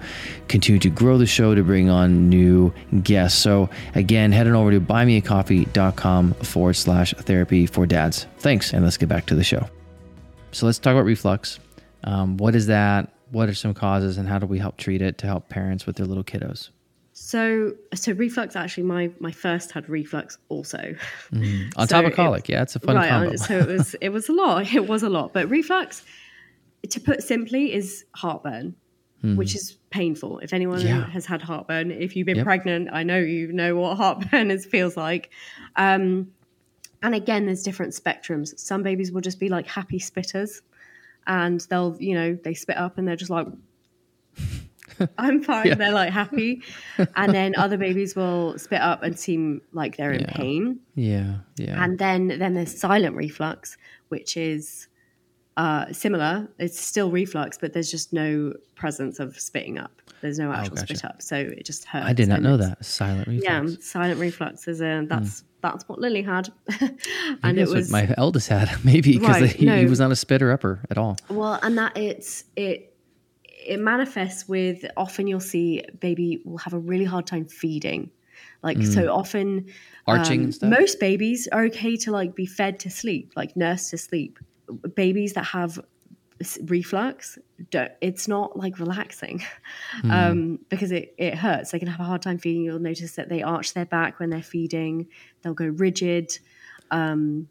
continue to grow the show to bring on new guests. So again, head on over to buymeacoffee.com forward slash therapy for dads. Thanks. And let's get back to the show. So let's talk about reflux. Um, what is that? What are some causes and how do we help treat it to help parents with their little kiddos? So, so reflux. Actually, my my first had reflux also. Mm. On <laughs> so top of colic, it, yeah, it's a fun right, combo. so <laughs> it was it was a lot. <laughs> It was a lot. But reflux, to put simply, is heartburn mm. which is painful. If anyone yeah. has had heartburn, if you've been yep. pregnant, I know you know what heartburn is, feels like. Um, and again, there's different spectrums. Some babies will just be like happy spitters, and they'll, you know, they spit up and they're just like, <laughs> I'm fine. Yeah. They're like happy. <laughs> and then other babies will spit up and seem like they're yeah. in pain. Yeah. Yeah. And then then there's silent reflux, which is uh, similar. It's still reflux, but there's just no presence of spitting up. There's no oh, actual oh, gotcha. spit up, so it just hurts. I did not know that silent reflux. Yeah, silent reflux is a that's mm. that's what Lily had, <laughs> and it was my eldest had <laughs> maybe because right, he, no. he was not a spitter upper at all. Well, and that it's it it manifests with often you'll see baby will have a really hard time feeding like mm. so often arching um, most babies are okay to like be fed to sleep like nursed to sleep babies that have reflux it's not like relaxing mm. um, because it, it hurts they can have a hard time feeding you'll notice that they arch their back when they're feeding they'll go rigid um,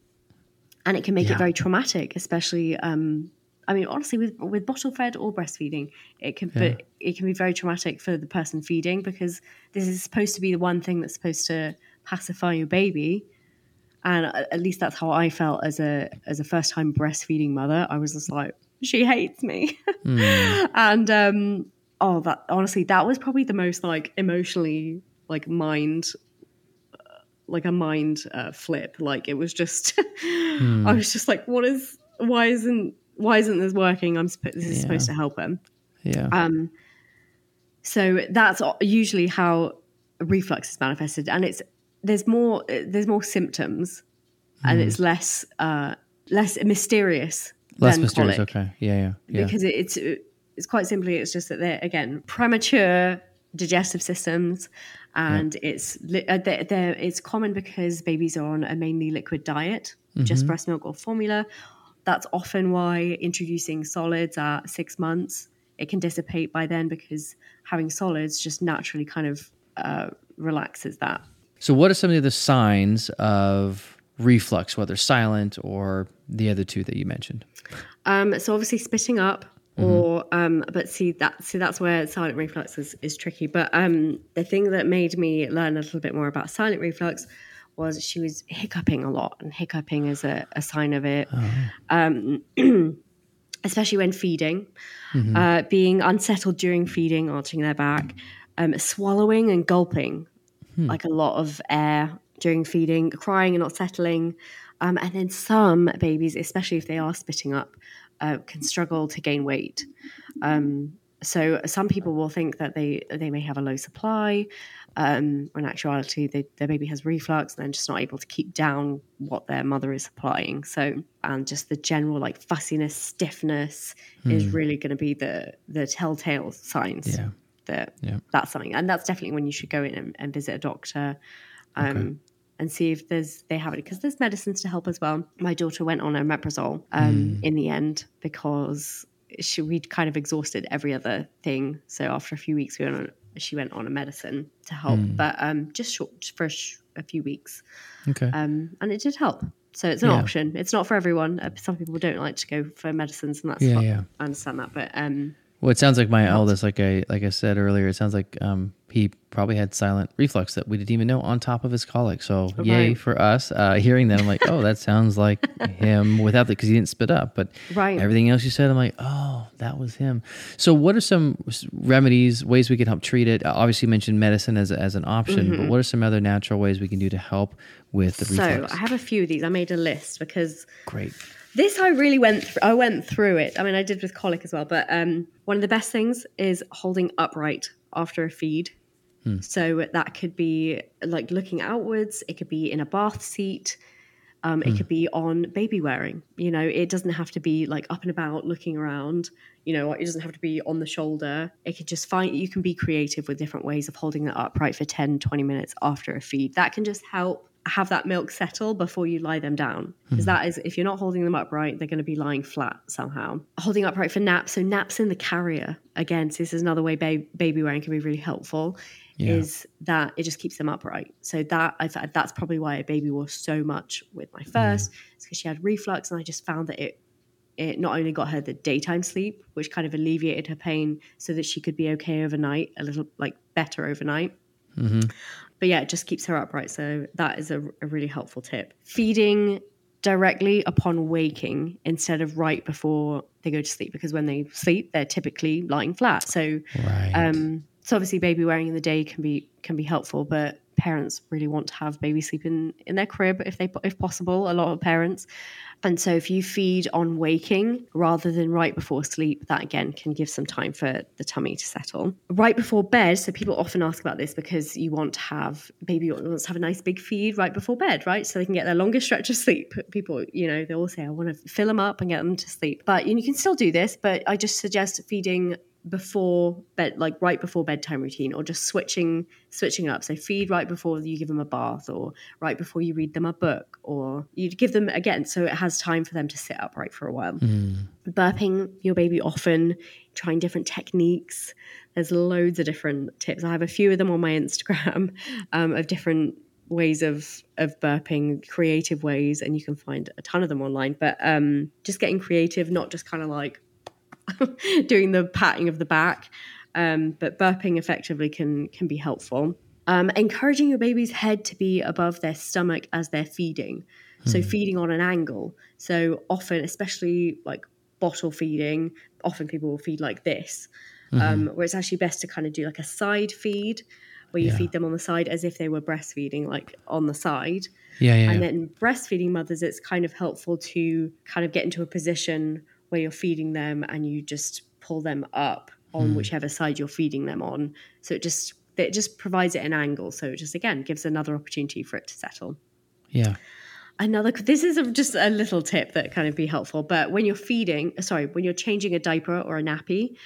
and it can make yeah. it very traumatic especially um, i mean honestly with with bottle fed or breastfeeding it can yeah. it can be very traumatic for the person feeding because this is supposed to be the one thing that's supposed to pacify your baby and at least that's how I felt as a as a first time breastfeeding mother. I was just like, she hates me. <laughs> Mm. and um, oh, that honestly, that was probably the most like emotionally like mind, uh, like a mind uh, flip. Like it was just, <laughs> I was just like, what is? Why isn't? Why isn't this working? I'm supposed. This is Yeah. supposed to help him. Yeah. Um, so that's usually how reflux is manifested, and it's there's more there's more symptoms, and Hmm. it's less uh, less mysterious. Less than mysterious. colic Okay. Yeah. Yeah. Yeah. because it, it's it's quite simply it's just that they're again premature digestive systems and it's li- uh, they're, they're, it's common because babies are on a mainly liquid diet just Mm-hmm. breast milk or formula that's often why introducing solids at six months it can dissipate by then because having solids just naturally kind of uh, relaxes that So, what are some of the signs of reflux, whether silent or the other two that you mentioned? Um, so obviously spitting up, Mm-hmm. or um, but see that see that's where silent reflux is, is tricky. But um, the thing that made me learn a little bit more about silent reflux was she was hiccuping a lot, and hiccuping is a, a sign of it. Um, <clears throat> especially when feeding, uh, being unsettled during feeding, arching their back, um, swallowing and gulping, like a lot of air during feeding, crying and not settling. Um, and then some babies, especially if they are spitting up, uh, can struggle to gain weight. Um, so some people will think that they they may have a low supply, um, when in actuality they, their baby has reflux and they're just not able to keep down what their mother is supplying. So and just the general like fussiness, stiffness is really going to be the the telltale signs Yeah. That Yeah. that's something, and that's definitely when you should go in and, and visit a doctor. Um, And see if there's they have it because there's medicines to help as well. My daughter went on omeprazole um, in the end because she we'd kind of exhausted every other thing. So after a few weeks, we went on, she went on a medicine to help, but um, just short for a, sh- a few weeks, Okay. um, and it did help. So it's an Yeah. option. It's not for everyone. Uh, some people don't like to go for medicines, and that's Yeah, fine. yeah. I understand that, but um, Well, it sounds like my eldest, like I like I said earlier, it sounds like um, he probably had silent reflux that we didn't even know on top of his colic. So yay for us. Uh, hearing that, I'm like, oh, that sounds like <laughs> him without the because he didn't spit up. But Right. everything else you said, I'm like, oh, that was him. So what are some remedies, ways we can help treat it? Obviously, you mentioned medicine as as an option, but what are some other natural ways we can do to help with the Mm-hmm. so reflux? I have a few of these. I made a list because Great. This I really went through. I went through it. I mean, I did with colic as well. But um, one of the best things is holding upright after a feed. So that could be like looking outwards. It could be in a bath seat. Um, It could be on baby wearing. You know, it doesn't have to be like up and about looking around. You know, it doesn't have to be on the shoulder. It could just find, you can be creative with different ways of holding it upright for 10, 20 minutes after a feed. That can just help have that milk settle before you lie them down. Because hmm. that is, if you're not holding them upright, they're going to be lying flat somehow. Holding upright for naps. So, naps in the carrier. Again, so this is another way ba- baby wearing can be really helpful. Yeah. Is that it just keeps them upright. So that I that's probably why I baby wore so much with my hmm. first. It's because she had reflux, and I just found that it it not only got her the daytime sleep, which kind of alleviated her pain, so that she could be okay overnight, a little like better overnight. Mm-hmm. But yeah, it just keeps her upright. So that is a, a really helpful tip. Feeding directly upon waking instead of right before they go to sleep, because when they sleep, they're typically lying flat. So Right. um, so obviously, baby wearing in the day can be can be helpful, but parents really want to have baby sleep in, in their crib if they if possible. A lot of parents, and so if you feed on waking rather than right before sleep, that again can give some time for the tummy to settle. Right before bed, so people often ask about this because you want to have baby wants to have a nice big feed right before bed, right? So they can get their longest stretch of sleep. People, you know, they all say I want to fill them up and get them to sleep, but you can still do this. But I just suggest feeding before bed like right before bedtime routine or just switching switching up. So feed right before you give them a bath or right before you read them a book or you give them again so it has time for them to sit upright for a while. Burping your baby often trying different techniques. There's loads of different tips. I have a few of them on my instagram <laughs> um, of different ways of of burping creative ways and you can find a ton of them online. But um just getting creative not just kind of like <laughs> doing the patting of the back, um, but burping effectively can can be helpful. Um, encouraging your baby's head to be above their stomach as they're feeding, so feeding on an angle. So often, especially like bottle feeding, often people will feed like this, um, where it's actually best to kind of do like a side feed where you Yeah. feed them on the side as if they were breastfeeding, like on the side. Yeah, yeah. And yeah. then breastfeeding mothers, it's kind of helpful to kind of get into a position where you're feeding them and you just pull them up on hmm. whichever side you're feeding them on. So it just it just provides it an angle. So it just again gives another opportunity for it to settle. yeah. Another this is a, just a little tip that kind of be helpful. But when you're feeding, uh, sorry, when you're changing a diaper or a nappy,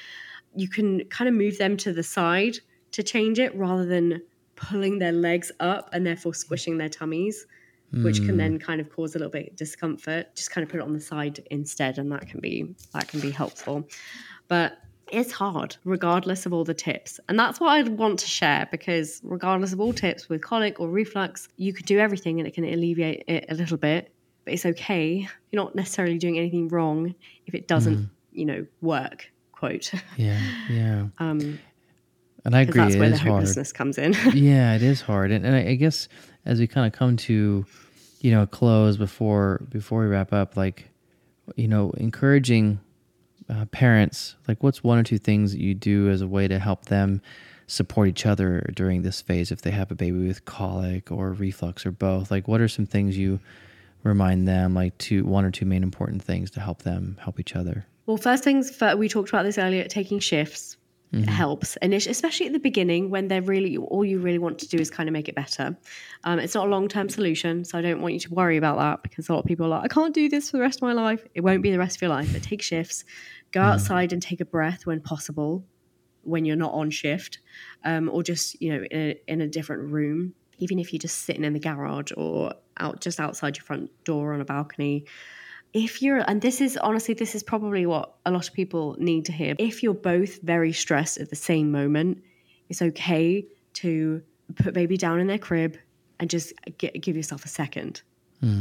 you can kind of move them to the side to change it rather than pulling their legs up and therefore squishing their tummies, which can then kind of cause a little bit of discomfort. Just kind of put it on the side instead, and that can be that can be helpful. But it's hard, regardless of all the tips. And that's what I'd want to share because, regardless of all tips with colic or reflux, you could do everything and it can alleviate it a little bit. But it's okay. You're not necessarily doing anything wrong if it doesn't, you know, work. Quote. Yeah, yeah. <laughs> Um, And I agree, that's it where the is hard. hopelessness comes in. <laughs> yeah, it is hard, and, and I, I guess as we kind of come to, you know, a close before before we wrap up, like, you know, encouraging uh, parents, like, what's one or two things that you do as a way to help them support each other during this phase if they have a baby with colic or reflux or both? Like, what are some things you remind them, like, two one or two main important things to help them help each other? Well, first things first, we talked about this earlier. Taking shifts Mm-hmm. helps, and especially at the beginning when they're really all you really want to do is kind of make it better. Um, it's not a long term solution, so I don't want you to worry about that because a lot of people are like, I can't do this for the rest of my life. It won't be the rest of your life. But take shifts, go Mm. outside and take a breath when possible, when you're not on shift, um, or just you know in a, in a different room. Even if you're just sitting in the garage or out just outside your front door on a balcony, if you're and this is honestly this is probably what a lot of people need to hear. If you're both very stressed at the same moment it's okay to put baby down in their crib and just get, give yourself a second.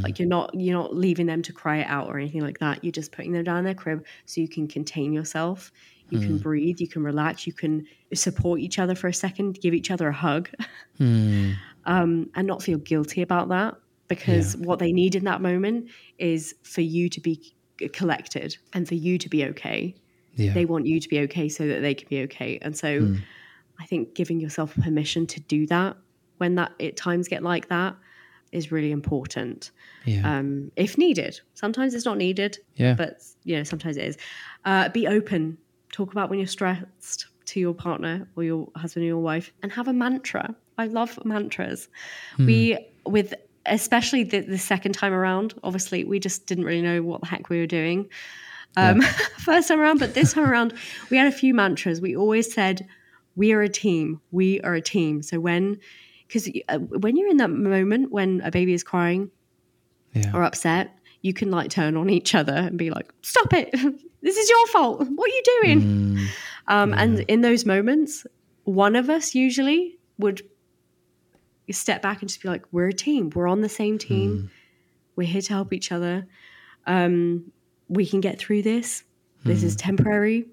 Like you're not you're not leaving them to cry it out or anything like that. You're just putting them down in their crib so you can contain yourself. You can breathe. You can relax. You can support each other for a second give each other a hug. Hmm. <laughs> um, and not feel guilty about that because what they need in that moment is for you to be collected and for you to be okay. Yeah, They want you to be okay so that they can be okay. And so I think giving yourself permission to do that when that at times get like that is really important. yeah, Um, if needed. Sometimes it's not needed, yeah. but you know, sometimes it is. Uh, be open. Talk about when you're stressed to your partner or your husband or your wife, and have a mantra. I love mantras. We with especially the, the second time around. Obviously, we just didn't really know what the heck we were doing um, <laughs> first time around, but this time around, we had a few mantras. We always said, "We are a team. We are a team." So when because uh, when you're in that moment when a baby is crying yeah. or upset, you can like turn on each other and be like, "Stop it! <laughs> this is your fault. What are you doing?" Mm, Um, And in those moments, one of us usually would step back and just be like, "We're a team. We're on the same team. We're here to help each other. Um, we can get through this. This is temporary."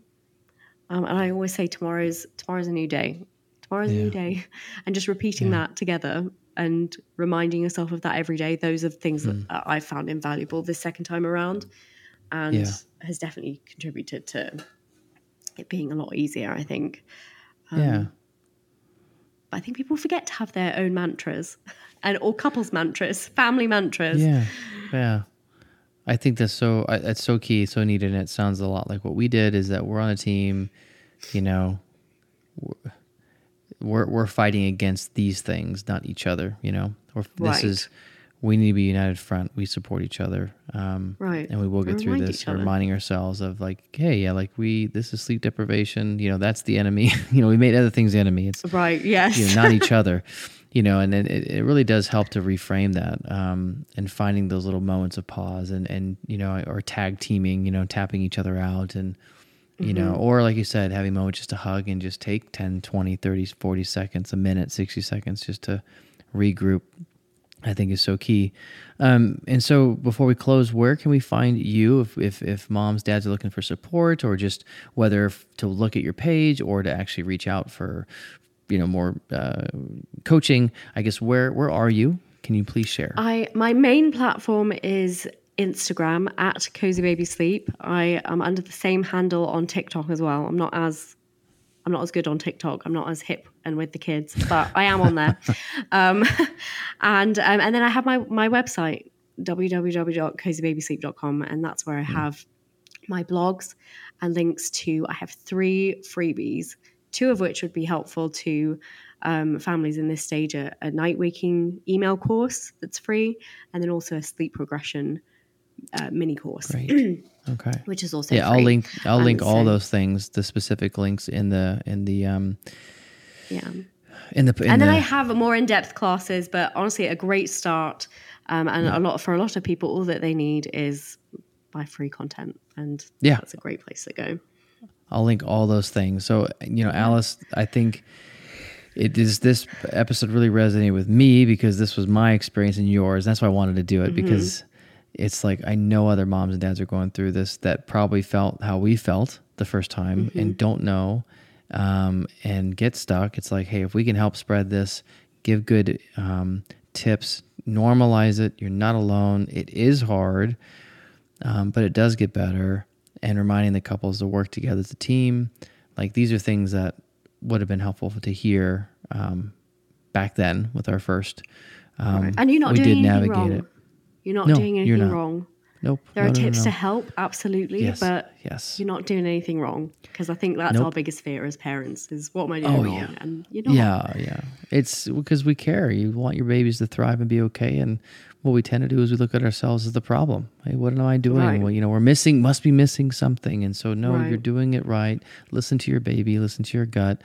Um, and I always say, "Tomorrow's tomorrow's a new day. Tomorrow's a new day," <laughs> and just repeating that together and reminding yourself of that every day. Those are things that I found invaluable this second time around, and Yeah. has definitely contributed to it being a lot easier. I think. Um, yeah. But I think people forget to have their own mantras, <laughs> and or couples mantras, family mantras. Yeah, yeah. I think that's so. I- That's so key, so needed, and it sounds a lot like what we did. Is that we're on a team, you know, we're we're, we're fighting against these things, not each other. You know, or this Right. is we need to be united front. We support each other, um, Right. And we will get through this. Reminding ourselves of like, hey, yeah, like we this is sleep deprivation. You know, that's the enemy. <laughs> you know, we made other things the enemy. It's Right. Yes. you know, not each <laughs> other. You know, and it, it really does help to reframe that um, and finding those little moments of pause and, and, you know, or tag teaming, you know, tapping each other out and, you know, or like you said, having moments just to hug and just take 10, 20, 30, 40 seconds, a minute, 60 seconds just to regroup, I think is so key. Um, and so before we close, where can we find you if, if, if moms, dads are looking for support or just whether to look at your page or to actually reach out for, you know, more uh, coaching? I guess where where are you? Can you please share? I my main platform is Instagram at Cozy Baby Sleep. I am under the same handle on TikTok as well. I'm not as I'm not as good on TikTok. I'm not as hip and with the kids, but I am on there. <laughs> um, and um, and then I have my my website www.cozybabysleep.com, and that's where I hmm. have my blogs and links to. I have three freebies, two of which would be helpful to um, families in this stage: a, a night waking email course that's free, and then also a sleep progression uh, mini course. Great. <clears throat> Okay. Which is also yeah. Free. I'll link. I'll link all those things, the specific links in the in the um. Yeah. In the in and then the, I have more in depth classes, but honestly, a great start. Um, and yeah. a lot for a lot of people, all that they need is buy free content, and yeah, that's a great place to go. I'll link all those things. So you know, Alice, I think it is this episode really resonated with me because this was my experience and yours. That's why I wanted to do it mm-hmm. because it's like I know other moms and dads are going through this that probably felt how we felt the first time mm-hmm. and don't know um, and get stuck. It's like, hey, if we can help spread this, give good um, tips, normalize it. You're not alone. It is hard, um, but it does get better. And reminding the couples to work together as a team. Like these are things that would have been helpful to hear um, back then with our first. Um. And you're not we doing did navigate wrong. it. You're not no, doing anything wrong. Nope. There no, are no, tips to help, absolutely, yes, but yes. you're not doing anything wrong because I think that's nope. our biggest fear as parents is what am I doing oh, wrong? Yeah. And you know, yeah, yeah. It's because we care. You want your babies to thrive and be okay, and what we tend to do is we look at ourselves as the problem. Hey, what am I doing? Right. Well, you know, we're missing, must be missing something, and so no, right. you're doing it right. Listen to your baby, listen to your gut,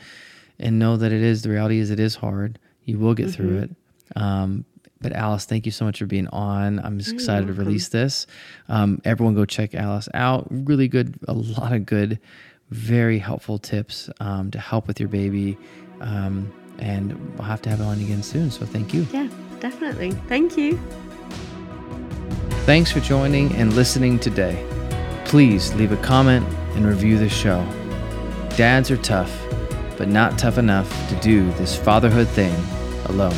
and know that it is the reality is it is hard. You will get mm-hmm. through it. Um, but Alice, thank you so much for being on. I'm just excited to release this. Um, everyone, go check Alice out. Really good, a lot of good, very helpful tips um, to help with your baby. Um, and we'll have to have it on again soon. So thank you. Yeah, definitely. Thank you. Thanks for joining and listening today. Please leave a comment and review the show. Dads are tough, but not tough enough to do this fatherhood thing alone.